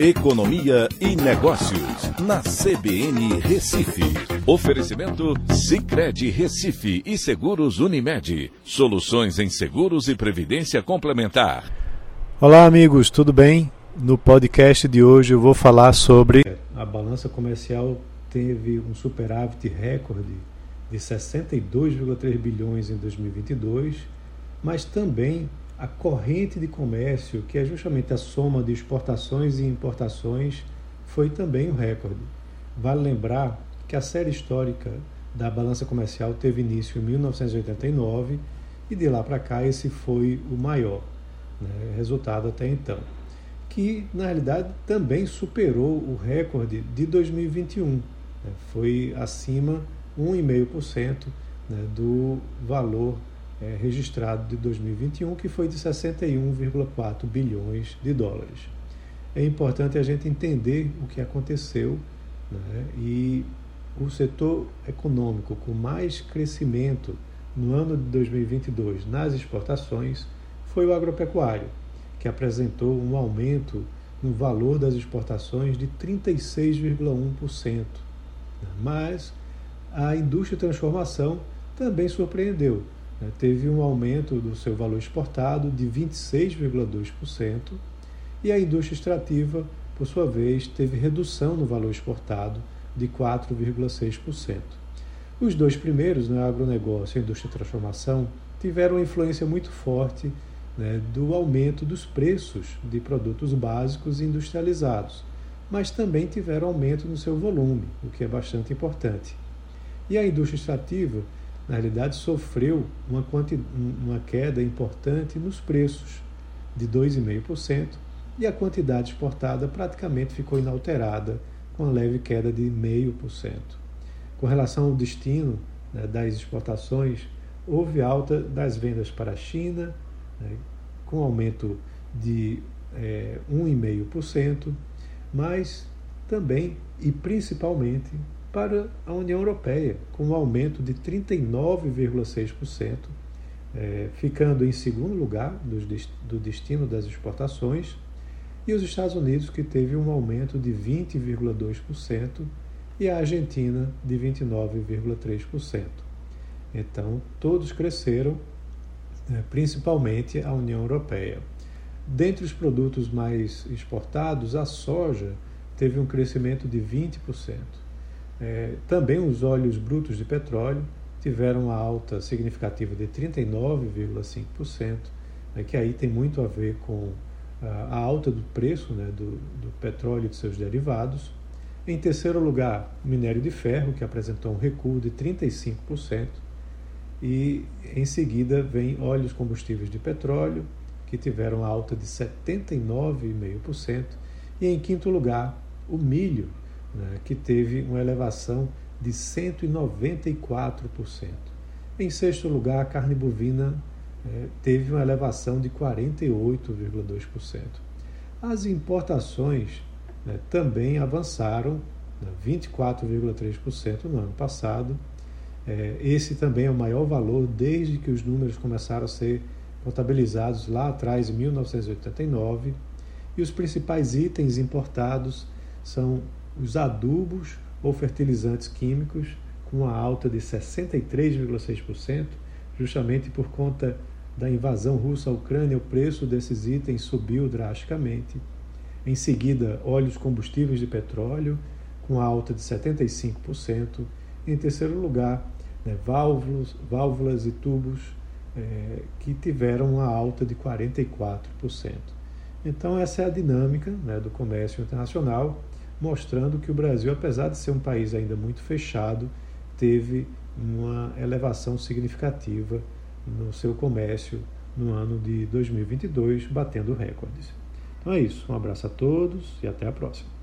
Economia e Negócios, na CBN Recife. Oferecimento Cicred Recife e Seguros Unimed. Soluções em seguros e previdência complementar. Olá, amigos, tudo bem? No podcast de hoje eu vou falar sobre. A balança comercial teve um superávit recorde de 62,3 bilhões em 2022, mas também a corrente de comércio, que é justamente a soma de exportações e importações, foi também um recorde. Vale lembrar que a série histórica da balança comercial teve início em 1989 e de lá para cá esse foi o maior né, resultado até então, que na realidade também superou o recorde de 2021, né, foi acima 1,5% né, do valor é, registrado de 2021, que foi de 61,4 bilhões de dólares. É importante a gente entender o que aconteceu né, e o setor econômico com mais crescimento no ano de 2022 nas exportações foi o agropecuário, que apresentou um aumento no valor das exportações de 36,1%. Mas a indústria de transformação também surpreendeu, né, teve um aumento do seu valor exportado de 26,2% e a indústria extrativa, por sua vez, teve redução no valor exportado de 4,6%. Os dois primeiros, né, agronegócio e indústria de transformação, tiveram uma influência muito forte né, do aumento dos preços de produtos básicos industrializados, mas também tiveram aumento no seu volume, o que é bastante importante. E a indústria extrativa na realidade, sofreu uma, uma queda importante nos preços, de 2,5%, e a quantidade exportada praticamente ficou inalterada, com uma leve queda de 0,5%. Com relação ao destino né, das exportações, houve alta das vendas para a China, né, com aumento de é, 1,5%, mas também e principalmente para a União Europeia, com um aumento de 39,6%, é, ficando em segundo lugar do, do destino das exportações, e os Estados Unidos, que teve um aumento de 20,2%, e a Argentina de 29,3%. Então, todos cresceram, né, principalmente a União Europeia. Dentre os produtos mais exportados, a soja teve um crescimento de 20%. É, também os óleos brutos de petróleo tiveram uma alta significativa de 39,5%, né, que aí tem muito a ver com a alta do preço né, do, do petróleo e de seus derivados. Em terceiro lugar, minério de ferro, que apresentou um recuo de 35%. E em seguida vem óleos combustíveis de petróleo, que tiveram alta de 79,5%. E em quinto lugar, o milho, né, que teve uma elevação de 194%. Em sexto lugar, a carne bovina é, teve uma elevação de 48,2%. As importações né, também avançaram né, 24,3% no ano passado. É, esse também é o maior valor desde que os números começaram a ser contabilizados lá atrás, em 1989. E os principais itens importados são os adubos ou fertilizantes químicos, com uma alta de 63,6%, justamente por conta da invasão russa à Ucrânia, o preço desses itens subiu drasticamente. Em seguida, óleos combustíveis de petróleo, com alta de 75%. E, em terceiro lugar, né, válvulas, válvulas e tubos, é, que tiveram uma alta de 44%. Então, essa é a dinâmica né, do comércio internacional mostrando que o Brasil, apesar de ser um país ainda muito fechado, teve uma elevação significativa no seu comércio no ano de 2022, batendo recordes. Então é isso. Um abraço a todos e até a próxima.